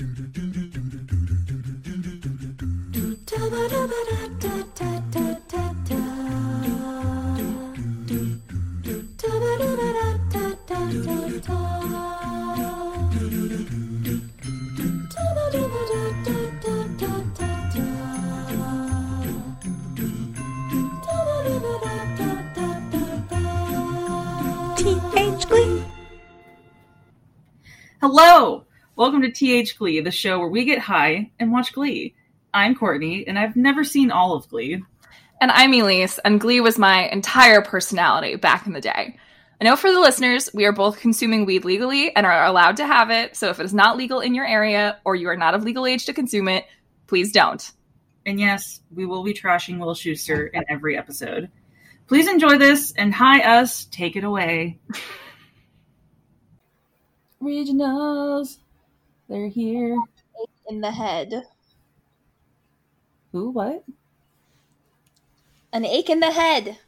TH Welcome to TH Glee, the show where we get high and watch Glee. I'm Courtney, and I've never seen all of Glee. And I'm Elise, and Glee was my entire personality back in the day. I know for the listeners, we are both consuming weed legally and are allowed to have it, so if it is not legal in your area or you are not of legal age to consume it, please don't. And yes, we will be trashing Will Schuester in every episode. Please enjoy this, and hi us, take it away. Regionals, they're here. In the head. Who, what? An ache in the head.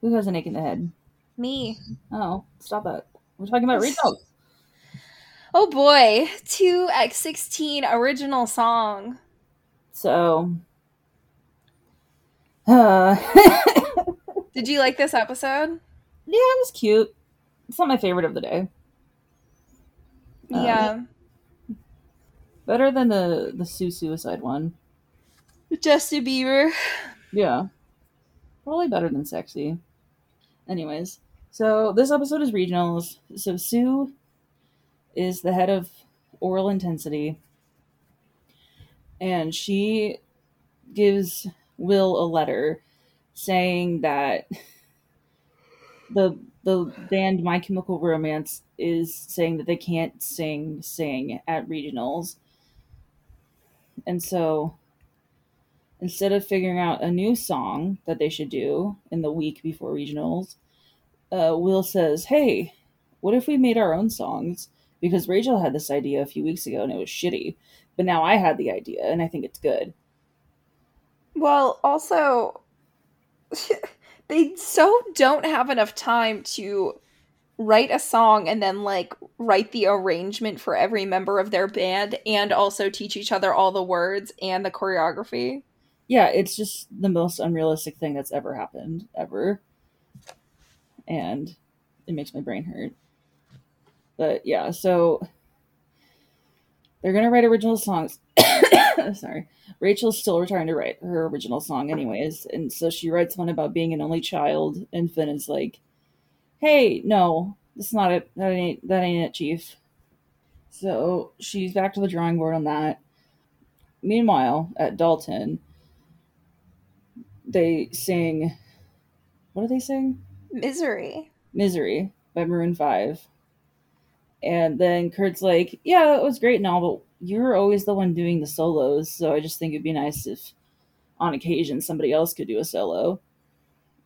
Who has an ache in the head? Me. Oh, stop that. We're talking about regionals. Oh boy. 2x16 original song. So, uh, Did you like this episode? yeah, it was cute. It's not my favorite of the day. Yeah. Better than the the Sue suicide one. Justin Bieber. Yeah. Probably better than sexy. Anyways, so this episode is regionals. So Sue is the head of aural intensity. And she gives Will a letter saying that the the band My Chemical Romance is saying that they can't sing sing at regionals. And so instead of figuring out a new song that they should do in the week before regionals, uh, Will says, Hey, what if we made our own songs? Because Rachel had this idea a few weeks ago and it was shitty. But now I had the idea and I think it's good. Well, also, they so don't have enough time to write a song and then like write the arrangement for every member of their band and also teach each other all the words and the choreography. Yeah, it's just the most unrealistic thing that's ever happened, ever. And it makes my brain hurt. But yeah, so they're gonna write original songs. Sorry. Rachel's still trying to write her original song anyways, and so she writes one about being an only child, and Finn is like, Hey, no, that's not it. That ain't that ain't it, Chief. So she's back to the drawing board on that. Meanwhile, at Dalton, they sing what do they sing? Misery. Misery by Maroon 5. And then Kurt's like, Yeah, it was great and all, but you're always the one doing the solos, so I just think it'd be nice if on occasion somebody else could do a solo.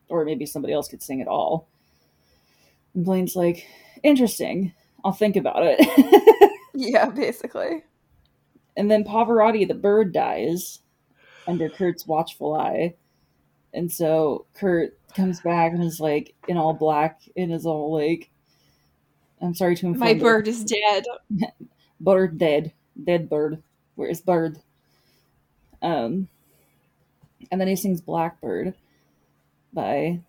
Or maybe somebody else could sing at all. And Blaine's like, Interesting. I'll think about it. Yeah, basically. and then Pavarotti the bird dies under Kurt's watchful eye. And so Kurt comes back and is like in all black and is all like I'm sorry to inform My you, bird is dead. bird dead. Dead bird. Where is bird? Um and then he sings Blackbird by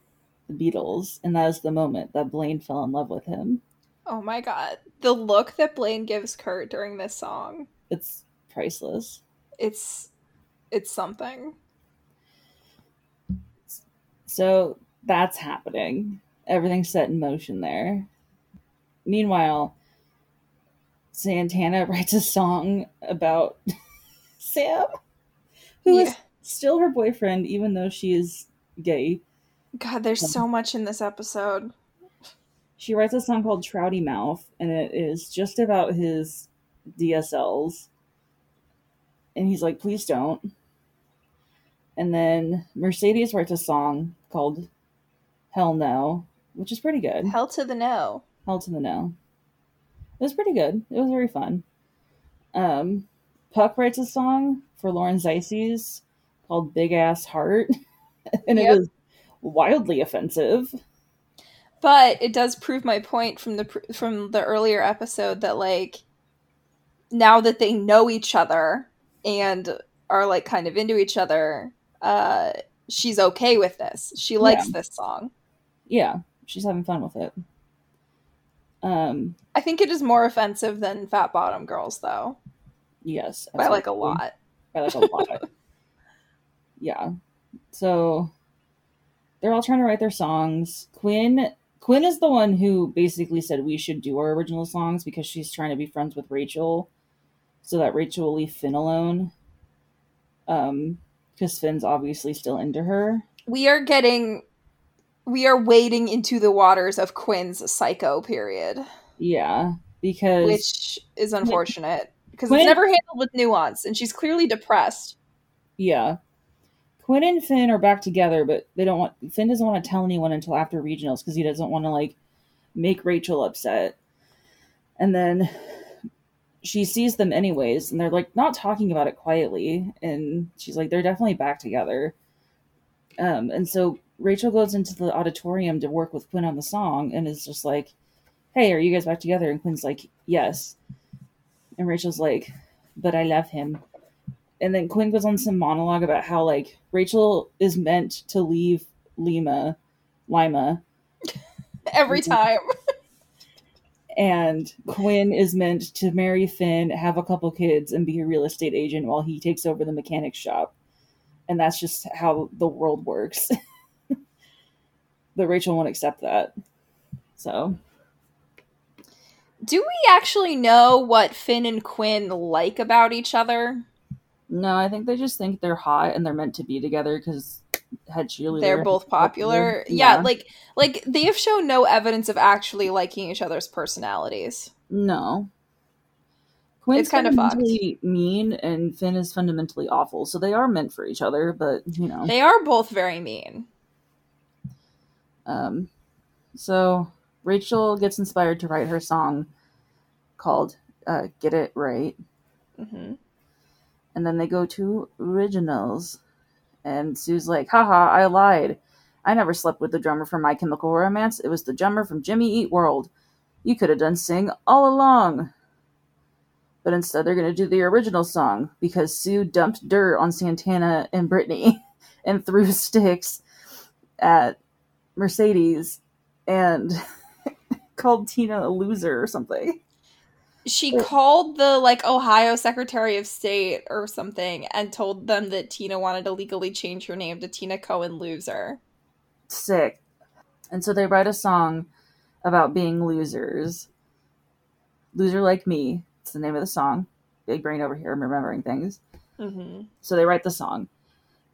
the Beatles, and that is the moment that Blaine fell in love with him. Oh my god. The look that Blaine gives Kurt during this song, It's priceless. it's it's something. So that's happening. Everything's set in motion there. Meanwhile, Santana writes a song about Sam, who is Yeah. still her boyfriend, even though she is gay. God, there's so much in this episode. She writes a song called Trouty Mouth, and it is just about his DSLs. And he's like, please don't. And then Mercedes writes a song called Hell No, which is pretty good. Hell to the no. Hell to the No. It was pretty good. It was very fun. Um, Puck writes a song for Lauren Zizes called Big Ass Heart, and Yep. it is wildly offensive. But it does prove my point from the from the earlier episode that like now that they know each other and are like kind of into each other, uh, she's okay with this. She likes this song. Yeah, she's having fun with it. Um, I think it is more offensive than Fat Bottom Girls, though, yes, by like a lot. by like a lot. yeah. So they're all trying to write their songs. Quinn Quinn is the one who basically said we should do our original songs because she's trying to be friends with Rachel so that Rachel will leave Finn alone. Um because Finn's obviously still into her. We are getting, we are wading into the waters of Quinn's psycho period, Yeah. Because which is unfortunate because it's never handled with nuance, and she's clearly depressed. Yeah. Quinn and Finn are back together, but they don't want Finn doesn't want to tell anyone until after regionals because he doesn't want to like make Rachel upset. And then she sees them anyways, and they're like not talking about it quietly, and she's like, they're definitely back together. Um, and so Rachel goes into the auditorium to work with Quinn on the song and is just like, Hey, are you guys back together? And Quinn's like, Yes. And Rachel's like, But I love him and then Quinn goes on some monologue about how like Rachel is meant to leave Lima, Lima, Every time, and Quinn is meant to marry Finn, have a couple kids, and be a real estate agent while he takes over the mechanic shop. And that's just how the world works. but Rachel won't accept that. So do we actually know what Finn and Quinn like about each other? No, I think they just think they're hot and they're meant to be together because head cheerleader. They're both popular. Yeah. like like they have shown no evidence of actually liking each other's personalities. No. Quinn's It's fucked. fundamentally mean and Finn is fundamentally awful. So they are meant for each other, but you know. They are both very mean. Um so Rachel gets inspired to write her song called uh, Get It Right. hmm And then they go to originals. And Sue's like, haha, I lied. I never slept with the drummer from My Chemical Romance. It was the drummer from Jimmy Eat World. You could have done Sing all along. But instead, they're going to do the original song because Sue dumped dirt on Santana and Brittany and threw sticks at Mercedes and called Tina a loser or something. She Uh, called the like Ohio Secretary of State or something and told them that Tina wanted to legally change her name to Tina Cohen Loser. Sick. And so they write a song about being losers. Loser like me. It's the name of the song. Big brain over here, I'm remembering things. hmm So they write the song.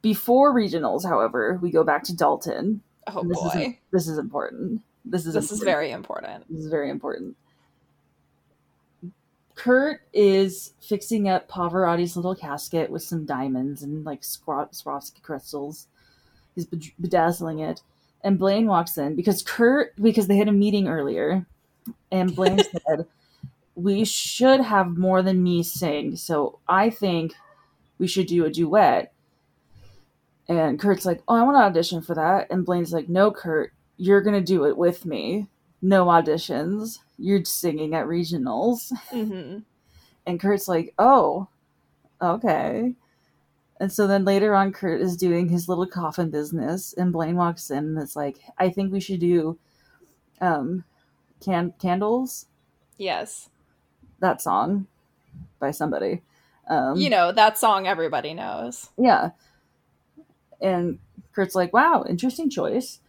Before regionals, however, we go back to Dalton. Oh this is boy, This is important. This is this is very important. This is very important. Kurt is fixing up Pavarotti's little casket with some diamonds and like Swarovski crystals. He's bedazzling it, and Blaine walks in because Kurt because they had a meeting earlier, and Blaine said we should have more than me sing. So I think we should do a duet. And Kurt's like, "Oh, I want to audition for that." And Blaine's like, "No, Kurt, you're gonna do it with me. No auditions. You're singing at regionals." hmm And Kurt's like, "Oh, okay." And so then later on, Kurt is doing his little coffin business, and Blaine walks in and it's like, "I think we should do, um, can candles Yes, that song by somebody." Um, you know that song everybody knows. Yeah. And Kurt's like, "Wow, interesting choice."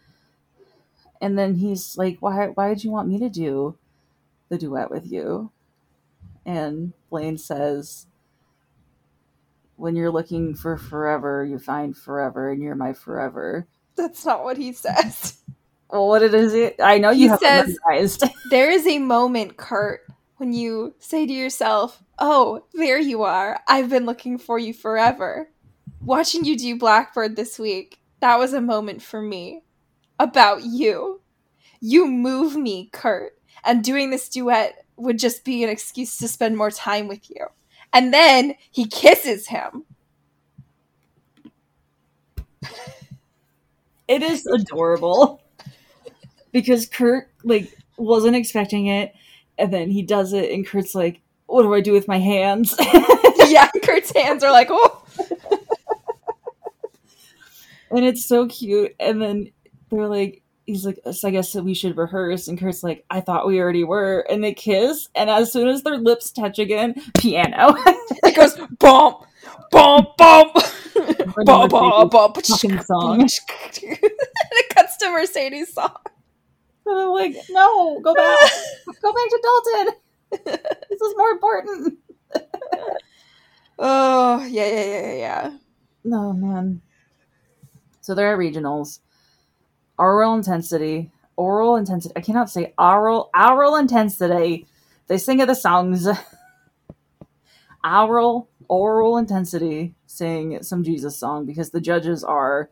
And then he's like, "Why? Why did you want me to do the duet with you?" And Blaine says, "When you're looking for forever, you find forever, and you're my forever." That's not what he says. Well, what it is? It I know you He have says- there is a moment, Kurt, when you say to yourself, "Oh, there you are. I've been looking for you forever." Watching you do Blackbird this week, that was a moment for me about you. You move me, Kurt, and doing this duet would just be an excuse to spend more time with you. And then he kisses him. it is adorable because Kurt like wasn't expecting it, and then he does it, and Kurt's like, what do I do with my hands? yeah, Kurt's hands are like, oh. and it's so cute. And then they're like, he's like, so I guess that we should rehearse. And Kurt's like, I thought we already were. And they kiss. And as soon as their lips touch again, piano. it goes bump, bump, bump, bump, bump, bump. fucking song. and it cuts to Mercedes' song. And I'm like, no, go back. go back to Dalton. This is more important. Oh, yeah, yeah, yeah, yeah. No, oh, man. So they're at regionals. Aural intensity. Aural intensity. I cannot say oral. Aural intensity. They sing of the songs. Oral. Aural intensity. Sing some Jesus song because the judges are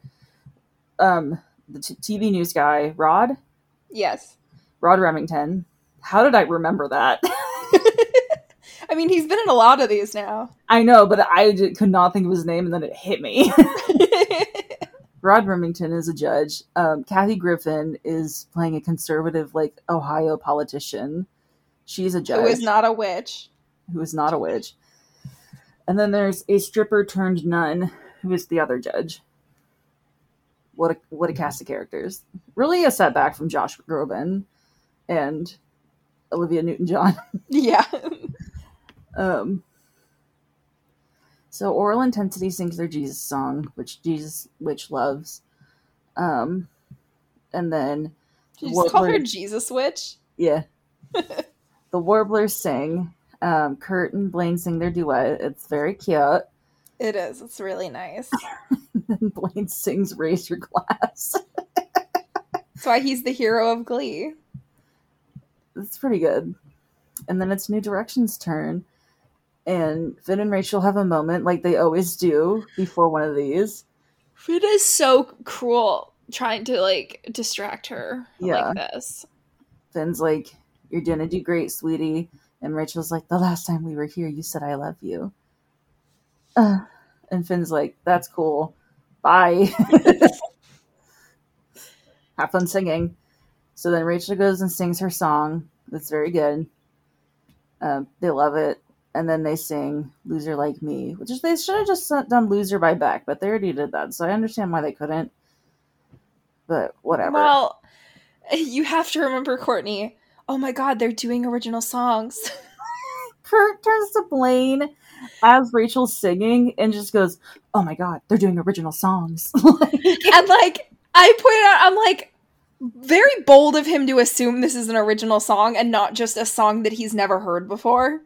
um the t- TV news guy Rod Yes. Rod Remington. How did I remember that? I mean, he's been in a lot of these now. I know, but I could not think of his name, and then it hit me. Rod Remington is a judge. Um, Kathy Griffin is playing a conservative, like Ohio politician. She's a judge Who is not a witch. who is not a witch. And then there's a stripper turned nun who is the other judge. What a what a cast of characters! Really a setback from Josh Groban and Olivia Newton John. Yeah. Um, so Aural Intensity sings their Jesus song, which Jesus which loves. Um, and then Did you just call her Jesus Witch? yeah, the Warblers sing. Um, Kurt and Blaine sing their duet. It's very cute. It is. It's really nice. and Blaine sings "Raise Your Glass." That's why he's the hero of Glee. it's pretty good. And then it's New Direction's turn, and Finn and Rachel have a moment like they always do before one of these. Finn is so cruel trying to like distract her Yeah. like this. Finn's like, You're gonna do great, sweetie. And Rachel's like, The last time we were here, you said I love you. Uh, and Finn's like, That's cool. Bye. Have fun singing. So then Rachel goes and sings her song. That's very good. Um, they love it. And then they sing Loser Like Me, which is they should have just done Loser by Beck, but they already did that. So I understand why they couldn't. But whatever. Well, you have to remember, Courtney. Oh my god, they're doing original songs. Kurt turns to Blaine as Rachel's singing and just goes, "Oh my god, they're doing original songs." Like, and like, I pointed out, I'm like, very bold of him to assume this is an original song and not just a song that he's never heard before.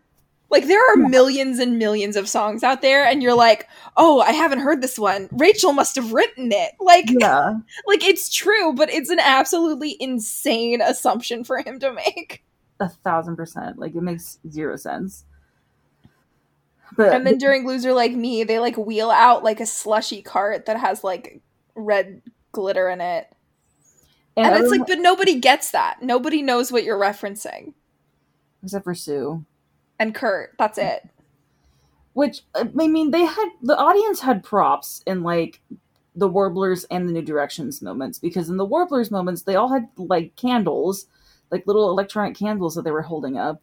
Like, there are Yeah. millions and millions of songs out there, and you're like, oh, I haven't heard this one. Rachel must have written it. Like, yeah, like it's true, but it's an absolutely insane assumption for him to make. a thousand percent. Like it makes zero sense. But And then during Loser Like Me, they like wheel out like a slushy cart that has like red glitter in it. and And it's like, but nobody gets that. Nobody knows what you're referencing. except for Sue, And Kurt, that's it. which I mean, they had the audience had props in like the Warblers and the New Directions moments because in the Warblers moments they all had like candles, like little electronic candles that they were holding up.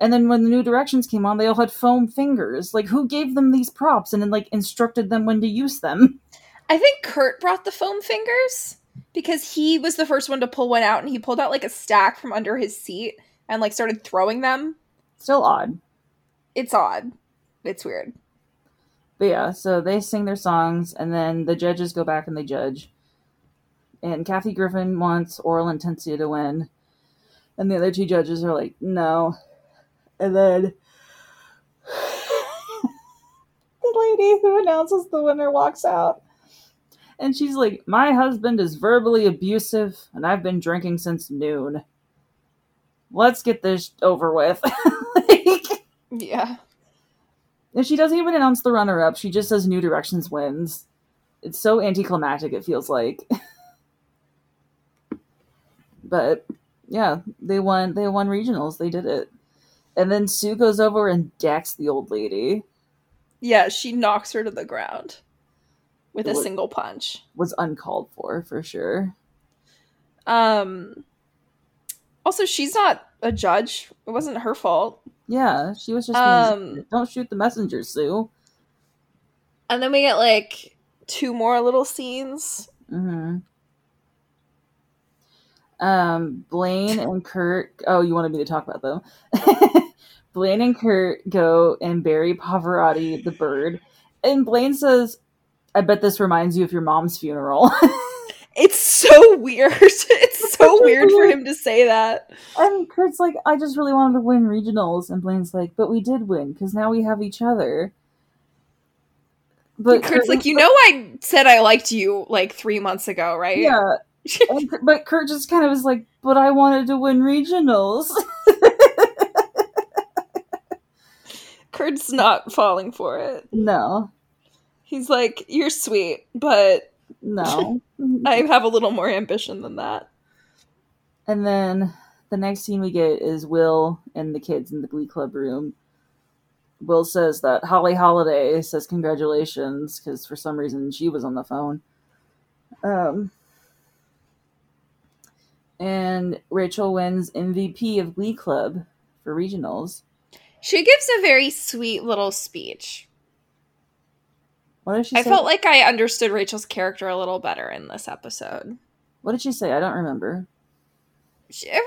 And then when the New Directions came on, they all had foam fingers. Like, who gave them these props and then like instructed them when to use them? I think Kurt brought the foam fingers because he was the first one to pull one out and he pulled out like a stack from under his seat and like started throwing them. Still odd. It's odd. It's weird. But yeah, so they sing their songs, and then the judges go back and they judge. And Kathy Griffin wants Aural Intensity to win, and the other two judges are like, no. And then the lady who announces the winner walks out. And she's like, My husband is verbally abusive, and I've been drinking since noon. Let's get this over with. Yeah. and she doesn't even announce the runner up. She just says New Directions wins. It's so anticlimactic, it feels like. but yeah, they won they won regionals. They did it. And then Sue goes over and decks the old lady. Yeah, she knocks her to the ground with a What- single punch. Was uncalled for for sure. Um also she's not a judge. It wasn't her fault. Yeah, she was just Um, don't shoot the messenger, Sue. And then we get like two more little scenes. hmm Um, Blaine and Kurt. Oh, you wanted me to talk about them. Blaine and Kurt go and bury Pavarotti, the bird, and Blaine says, "I bet this reminds you of your mom's funeral." It's so weird. It's so weird for him to say that. and Kurt's like, "I just really wanted to win regionals," and Blaine's like, "But we did win because now we have each other." But Kurt's like, you know, I said I liked you like three months ago, right? yeah. And but Kurt just kind of was like, "But I wanted to win regionals." Kurt's not falling for it. no, He's like, you're sweet, but no. I have a little more ambition than that. And then the next scene we get is Will and the kids in the Glee Club room. Will says that Holly Holiday says congratulations because for some reason she was on the phone. Um, and Rachel wins MVP of Glee Club for regionals. She gives a very sweet little speech. What did she I say? felt like I understood Rachel's character a little better in this episode. what did she say? I don't remember. She, I,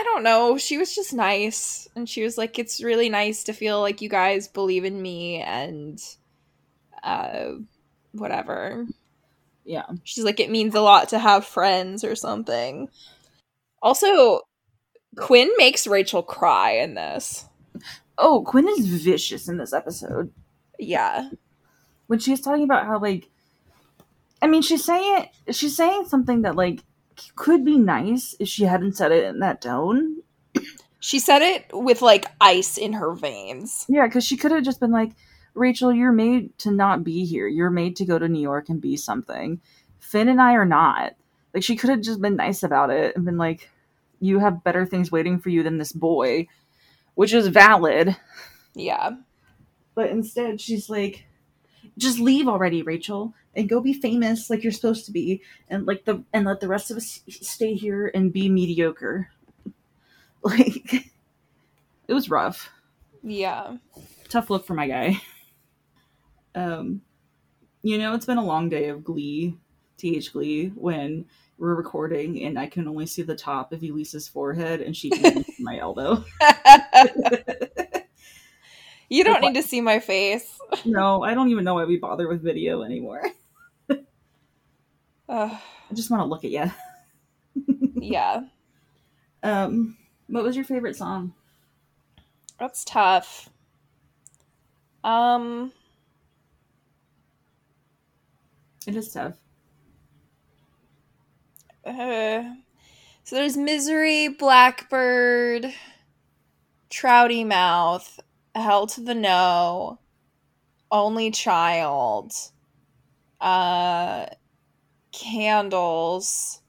I don't know. She was just nice. And she was like, it's really nice to feel like you guys believe in me and uh, whatever. Yeah. She's like, it means a lot to have friends or something. Also, Quinn makes Rachel cry in this. Oh, Quinn is vicious in this episode. Yeah. When she's talking about how like i mean she's saying she's saying something that like could be nice if she hadn't said it in that tone. She said it with like ice in her veins. yeah because she could have just been like rachel you're made to not be here. You're made to go to new york and be something. Finn and i are not. Like she could have just been nice about it and been like you have better things waiting for you than this boy which is valid. Yeah. But instead, she's like, just leave already, Rachel, and go be famous like you're supposed to be, and like the and let the rest of us stay here and be mediocre. Like, it was rough. Yeah. Tough look for my guy. Um, you know, it's been a long day of Glee, TH Glee, when we're recording and I can only see the top of Elisa's forehead and she can see my elbow. you don't need to see my face. No, I don't even know why we bother with video anymore. I just want to look at you. yeah. Um, what was your favorite song? That's tough. Um, It is tough. uh, so there's Misery, Blackbird, Trouty Mouth, Hell to the No, Only Child, uh, Candles,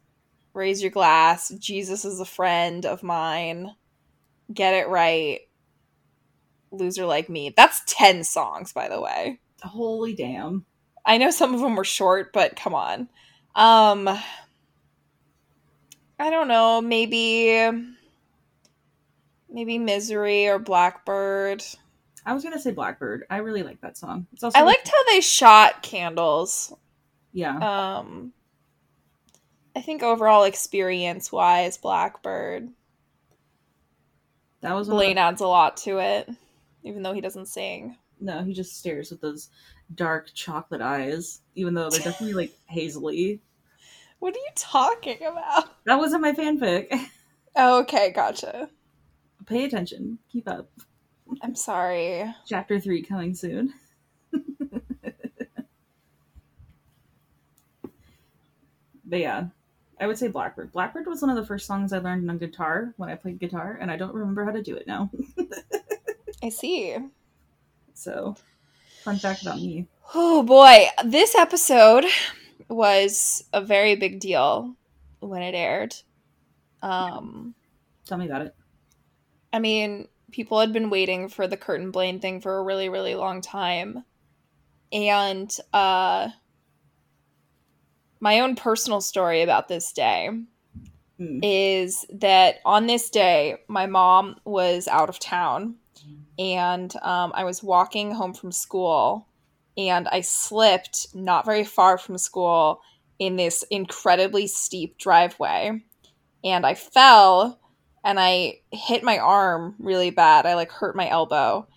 Raise Your Glass, Jesus is a Friend of Mine, Get It Right, Loser Like Me. That's 10 songs, by the way. Holy damn! I know some of them were short, but come on. Um I don't know, maybe maybe Misery or Blackbird. I was gonna say Blackbird. I really like that song. It's also I liked how they shot candles. yeah. Um I think overall experience wise, Blackbird. That was Blaine adds a lot to it, even though he doesn't sing. no. He just stares with those dark chocolate eyes, even though they're definitely like hazily. What are you talking about? That wasn't my fanfic. Oh, okay, gotcha. Pay attention. Keep up. I'm sorry. Chapter three coming soon. but yeah, I would say Blackbird. Blackbird was one of the first songs I learned on guitar when I played guitar, and I don't remember how to do it now. I see. So, fun fact about me. Oh boy, this episode was a very big deal when it aired. Um, Tell me about it. I mean, people had been waiting for the Kurt and Blaine thing for a really, really long time. And uh my own personal story about this day Hmm. is that on this day, my mom was out of town and um, I was walking home from school, and I slipped not very far from school in this incredibly steep driveway, and I fell and I hit my arm really bad. I like hurt my elbow.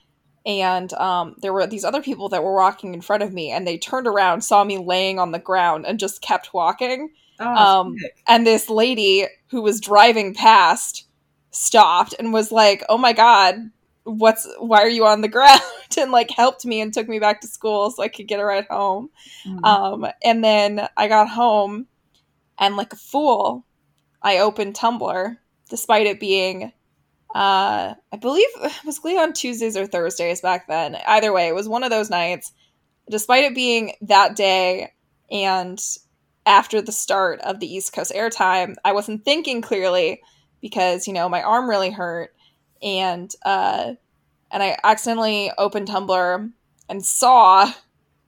And um, there were these other people that were walking in front of me, and they turned around, saw me laying on the ground, and just kept walking. Oh, Um. And this lady who was driving past stopped and was like, "Oh my god, what's why are you on the ground?" and like helped me and took me back to school so I could get a ride home. Mm. Um, and then I got home, and like a fool, I opened Tumblr, despite it being, uh, I believe it was Glee on Tuesdays or Thursdays back then. Either way, it was one of those nights. Despite it being that day and after the start of the East Coast airtime, I wasn't thinking clearly because you know my arm really hurt, and uh, and I accidentally opened Tumblr and saw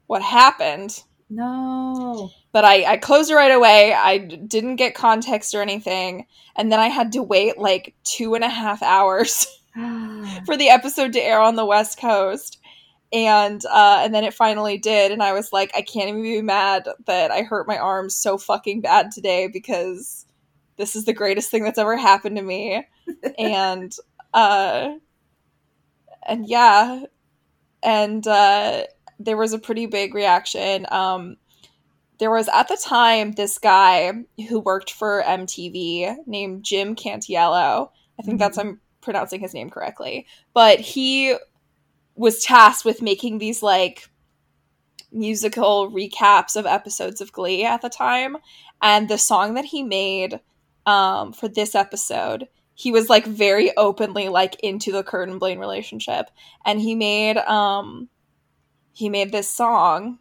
what happened no. But I, I closed it right away. I didn't get context or anything. And then I had to wait like two and a half hours for the episode to air on the West Coast. And uh, and then it finally did, and I was like, I can't even be mad that I hurt my arm so fucking bad today because this is the greatest thing that's ever happened to me. and uh, and yeah, and uh, there was a pretty big reaction. Um, there was at the time this guy who worked for MTV named Jim Cantiello. I think that's I'm pronouncing his name correctly, but he was tasked with making these like musical recaps of episodes of Glee at the time, and the song that he made um, for this episode, he was like very openly like into the Kurt and Blaine relationship, and he made um he made this song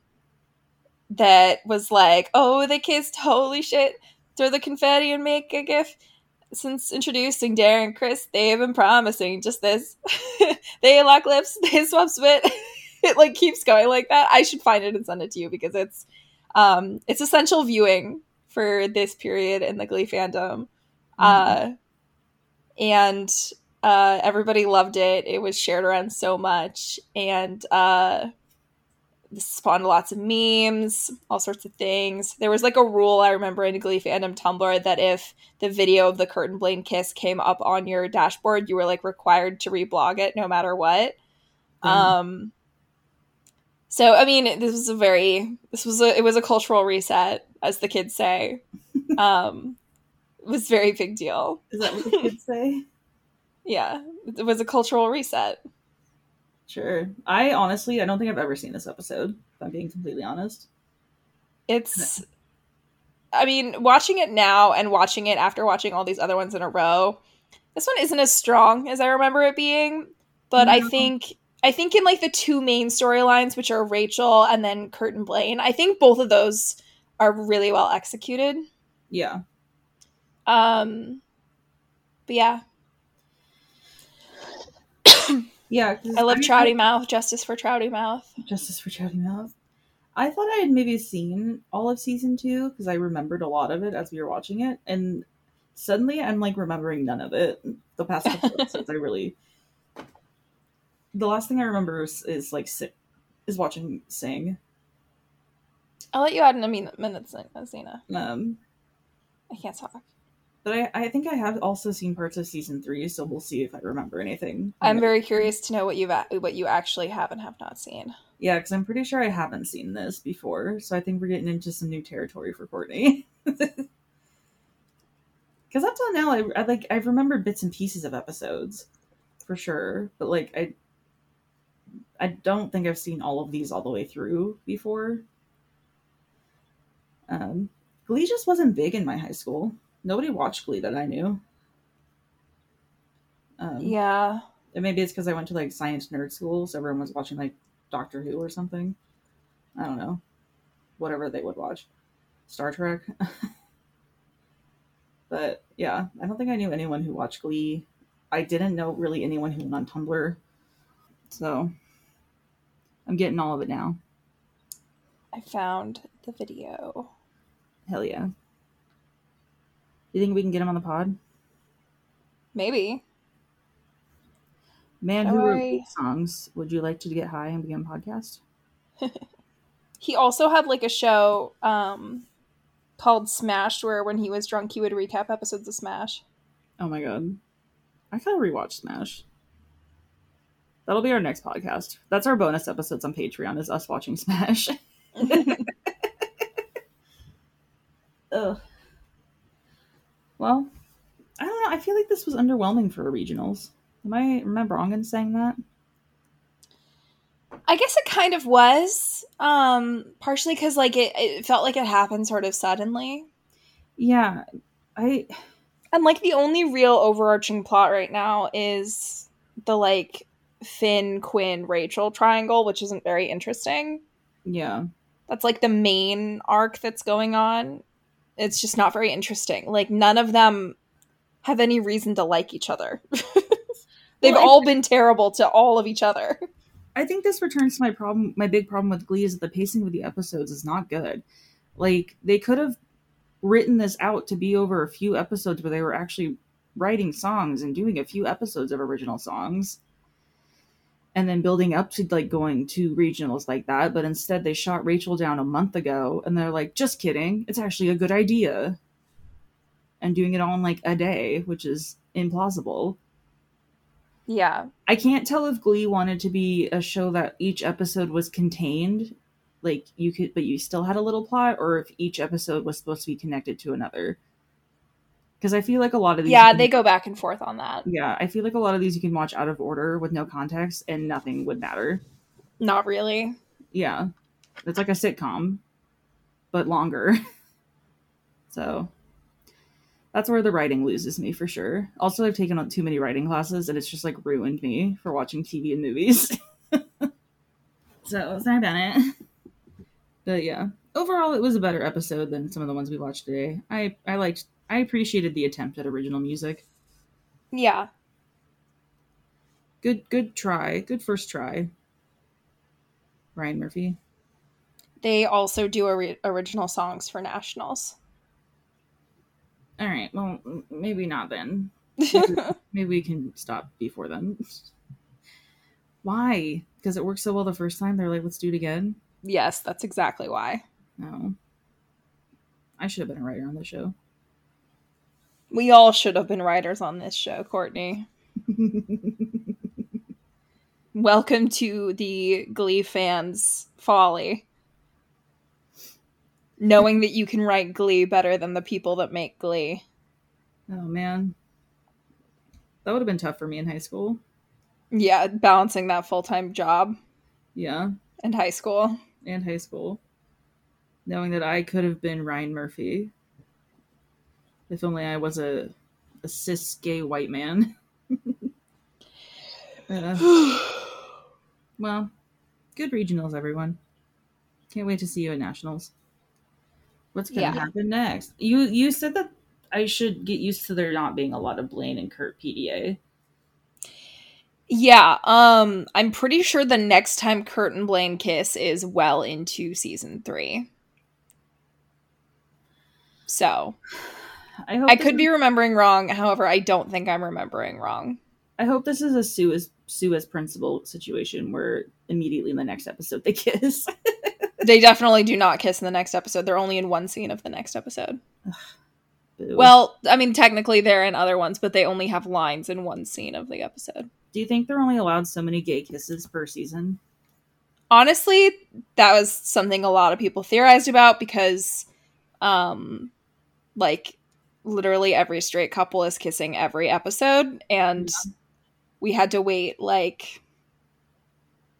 that was like, "Oh, they kissed, holy shit! Throw the confetti and make a gift." Since introducing Darren and Chris, they have been promising just this. they lock lips, they swap spit. it like keeps going like that. I should find it and send it to you because it's um it's essential viewing for this period in the Glee fandom. Uh and uh everybody loved it. It was shared around so much and uh this spawned lots of memes, all sorts of things. There was like a rule I remember in Glee fandom Tumblr that if the video of the Kurt and Blaine kiss came up on your dashboard, you were like required to reblog it no matter what. Mhm. Um so I mean this was a very this was a it was a cultural reset, as the kids say. um it was a very big deal. Is that what the kids say? Yeah. It was a cultural reset. Sure. I honestly, I don't think I've ever seen this episode. If I'm being completely honest. It's I mean, watching it now and watching it after watching all these other ones in a row, this one isn't as strong as I remember it being. But I think I think in like the two main storylines, which are Rachel and then Kurt and Blaine, I think both of those are really well executed. Yeah. Um but yeah, Yeah. I love mean, Trouty Mouth, justice for Trouty Mouth. Justice for Trouty Mouth. I thought I had maybe seen all of season two because I remembered a lot of it as we were watching it, and suddenly I'm like remembering none of it. The past couple episodes, I really. The last thing I remember is, is like si- is watching Sing. I'll let you add in a min- minute, Zena. Um, I can't talk. But I, I think I have also seen parts of season three, so we'll see if I remember anything. I'm very curious to know what you've a- what you actually have and have not seen. Yeah, because I'm pretty sure I haven't seen this before, so I think we're getting into some new territory for Courtney. Because up till now, I, I like I've remembered bits and pieces of episodes, for sure, but like I, I don't think I've seen all of these all the way through before. Um, Glee just wasn't big in my high school. Nobody watched Glee that I knew. Um, Yeah. and maybe it's because I went to like science nerd school, so everyone was watching like Doctor Who or something. I don't know. Whatever they would watch. Star Trek. but yeah, I don't think I knew anyone who watched Glee. I didn't know really anyone who went on Tumblr. So I'm getting all of it now. I found the video. Hell yeah. You think we can get him on the pod? Maybe. Man who wrote songs. Would you like to get high and begin podcast? He also had like a show um called Smash where when he was drunk he would recap episodes of Smash. Oh my god. I gotta rewatch Smash. That'll be our next podcast. That's our bonus episodes on Patreon is us watching Smash. Ugh. Well, I don't know. I feel like this was underwhelming for regionals. Am I am I wrong in saying that? I guess it kind of was. Um partially cuz like it, it felt like it happened sort of suddenly. Yeah. I And like the only real overarching plot right now is the like Finn, Quinn, Rachel triangle, which isn't very interesting. yeah. That's like the main arc that's going on. It's just not very interesting. Like none of them have any reason to like each other. They've Well, all been terrible to all of each other. I think this returns to my problem. My big problem with Glee is that the pacing of the episodes is not good. Like they could have written this out to be over a few episodes where they were actually writing songs and doing a few episodes of original songs, and then building up to like going to regionals like that. But instead, they shot Rachel down a month ago, and they're like, "Just kidding! It's actually a good idea," and doing it all in like a day, which is implausible. Yeah. I can't tell if Glee wanted to be a show that each episode was contained, like you could, but you still had a little plot, or if each episode was supposed to be connected to another. Because I feel like a lot of these, Yeah, can- they go back and forth on that. yeah, I feel like a lot of these you can watch out of order with no context, and nothing would matter. Not really. Yeah, it's like a sitcom, but longer. so that's where the writing loses me for sure. Also, I've taken on too many writing classes, and it's just like ruined me for watching TV and movies. so sorry about it. But yeah, overall, it was a better episode than some of the ones we watched today. I I liked. I appreciated the attempt at original music. Yeah. Good, good try. Good first try. Ryan Murphy. They also do ori- original songs for nationals. All right. Well, maybe not then. Maybe, maybe we can stop before then. Why? Because it worked so well the first time. They're like, let's do it again. yes, that's exactly why. No. I should have been a writer on this show. We all should have been writers on this show, Courtney. Welcome to the Glee fans' folly. Knowing that you can write Glee better than the people that make Glee. oh man, that would have been tough for me in high school. Yeah, balancing that full time job Yeah, And high school. and high school, knowing that I could have been Ryan Murphy if only I was a a cis gay white man. Uh, well, good regionals, everyone. Can't wait to see you at nationals. What's gonna Yeah. happen next? You you said that I should get used to there not being a lot of Blaine and Kurt PDA. Yeah, um, I'm pretty sure the next time Kurt and Blaine kiss is well into season three. So I hope I could is- be remembering wrong. However, I don't think I'm remembering wrong. I hope this is a Sue as Sue as principal situation where immediately in the next episode they kiss. They definitely do not kiss in the next episode. They're only in one scene of the next episode. Well, I mean, technically they're in other ones, but they only have lines in one scene of the episode. do you think they're only allowed so many gay kisses per season? Honestly, that was something a lot of people theorized about because, um, like, literally every straight couple is kissing every episode, and we had to wait like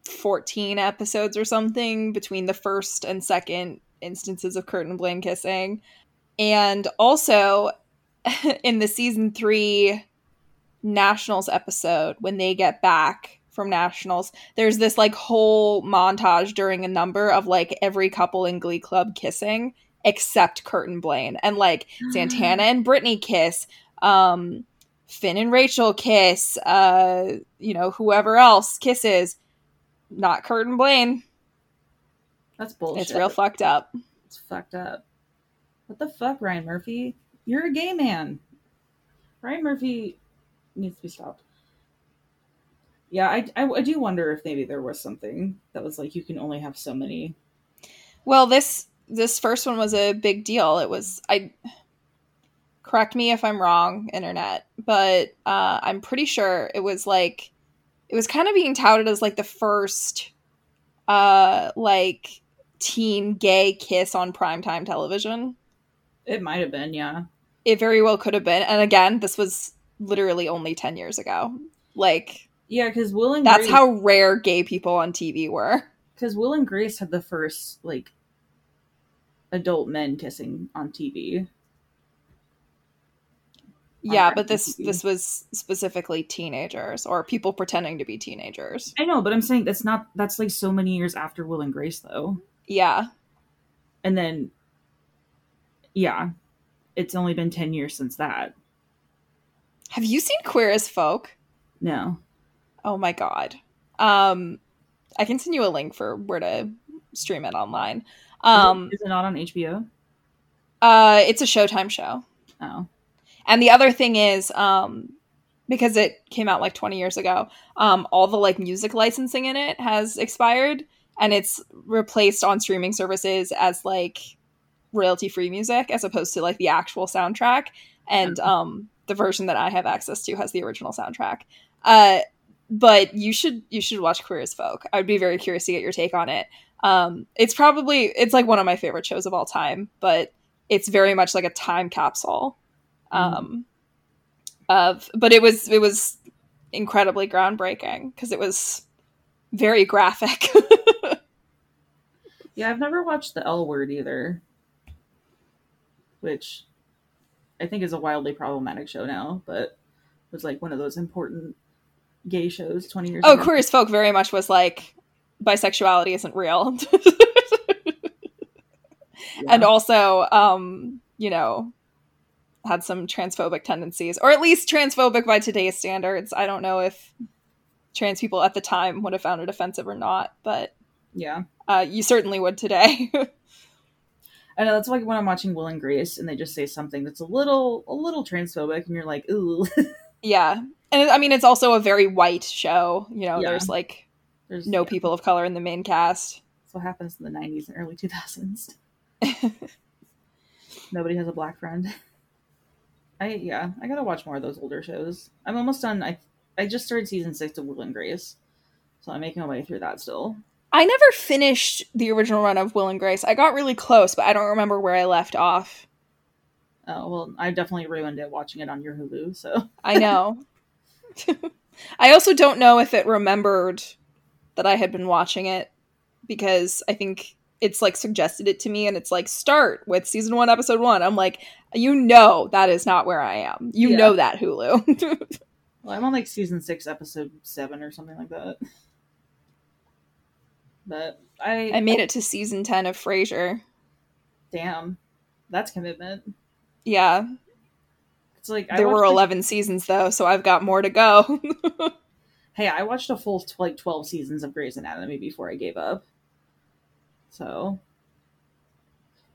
14 episodes or something between the first and second instances of Kurt and Blaine kissing. And also in the season three Nationals episode, when they get back from Nationals, there's this like whole montage during a number of like every couple in Glee Club kissing except Kurt and Blaine. And like Santana and Brittany kiss, um, Finn and Rachel kiss, uh, you know, whoever else kisses. Not Kurt and Blaine. That's bullshit. It's real fucked up. It's fucked up. What the fuck, Ryan Murphy? You're a gay man. Ryan Murphy needs to be stopped. Yeah, I, I, I do wonder if maybe there was something that was like you can only have so many. Well, this this first one was a big deal. It was I correct me if I'm wrong, internet, but uh, I'm pretty sure it was like it was kind of being touted as like the first uh like teen gay kiss on primetime television. It might have been, yeah. It very well could have been. And again, this was literally only 10 years ago. Like Yeah, because Will and that's Grace, how rare gay people on TV were. because Will and Grace had the first like adult men kissing on TV. Yeah, but this TV. this was specifically teenagers or people pretending to be teenagers. I know, but I'm saying that's not that's like so many years after Will and Grace though. Yeah. And then yeah, it's only been 10 years since that. Have you seen Queer as Folk? No. Oh my god. Um I can send you a link for where to stream it online. Um is it not on HBO? uh it's a Showtime show. Oh. And the other thing is um because it came out like 20 years ago, um all the like music licensing in it has expired and it's replaced on streaming services as like royalty free music as opposed to like the actual soundtrack and um the version that I have access to has the original soundtrack. Uh but you should you should watch Queer as Folk. I would be very curious to get your take on it. Um it's probably it's like one of my favorite shows of all time, but it's very much like a time capsule. Um of but it was it was incredibly groundbreaking because it was very graphic. Yeah, I've never watched the L word either. Which I think is a wildly problematic show now, but was like one of those important gay shows 20 years oh, ago. Queer as Folk very much was like bisexuality isn't real. Yeah. and also um you know had some transphobic tendencies or at least transphobic by today's standards i don't know if trans people at the time would have found it offensive or not but yeah. uh, you certainly would today I know that's like when I'm watching Will and Grace and they just say something that's a little a little transphobic and you're like, ooh. yeah and i mean it's also a very white show you know Yeah. there's like There's no yeah, people of color in the main cast That's what happens in the 90s and early 2000s. Nobody has a black friend. I yeah, I gotta watch more of those older shows. I'm almost done. I I just started season six of Will and Grace, so I'm making my way through that still. i never finished the original run of will and grace i got really close but i don't remember where i left off Oh well, I definitely ruined it watching it on your Hulu. So I know. I also don't know if it remembered that I had been watching it because I think it's like suggested it to me and it's like start with season 1 episode 1. I'm like you know that is not where I am. You Yeah. know that Hulu. well, I'm on like season six, episode seven, or something like that. But I I made it to season 10 of Frasier. Damn, that's commitment. Yeah. It's like I There were watched, 11 seasons though, so I've got more to go. hey, I watched a full like twelve seasons of Grey's Anatomy before I gave up. So,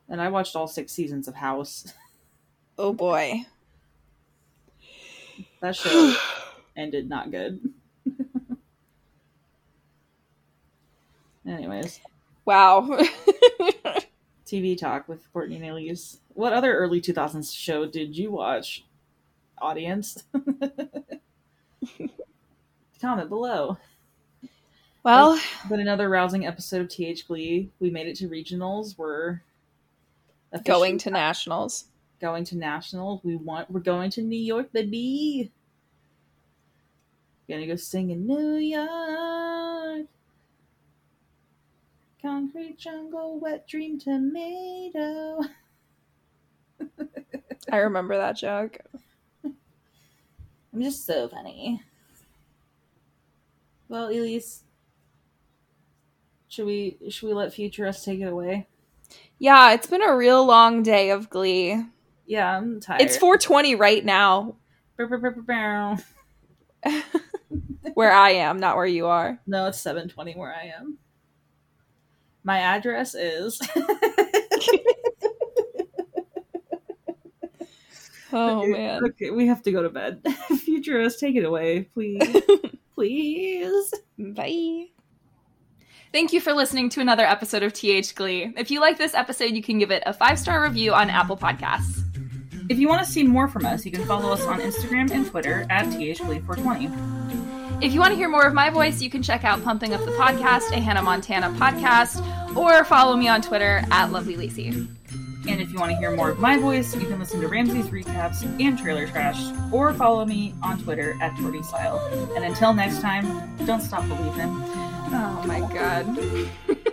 and I watched all six seasons of House. oh boy. That show ended not good. Anyways, wow. TV talk with Courtney Elise. What other early 2000s show did you watch, audience? Comment below. well, But another rousing episode of TH Glee. We made it to regionals. We're going to nationals. going to nationals. We want. We're going to New York, baby. Gonna go sing in New York. Concrete jungle, wet dream tomato. I remember that joke. I'm just so funny. Well, Elise, should we should we let Future Us take it away? Yeah, it's been a real long day of Glee. Yeah, I'm tired. It's 420 right now, where I am, not where you are. No, it's 720 where I am. My address is Oh man. Okay, we have to go to bed. Future us, take it away, please. Please. Bye. Thank you for listening to another episode of TH Glee. If you like this episode, you can give it a five star review on Apple Podcasts. If you want to see more from us, you can follow us on Instagram and Twitter at THGlee420. If you want to hear more of my voice, you can check out Pumping Up the Podcast, a Hannah Montana podcast, or follow me on Twitter at Lovely Lacey. And if you want to hear more of my voice, you can listen to Ramsey's recaps and trailer trash, or follow me on Twitter at Style. And until next time, don't stop believing. Oh my god.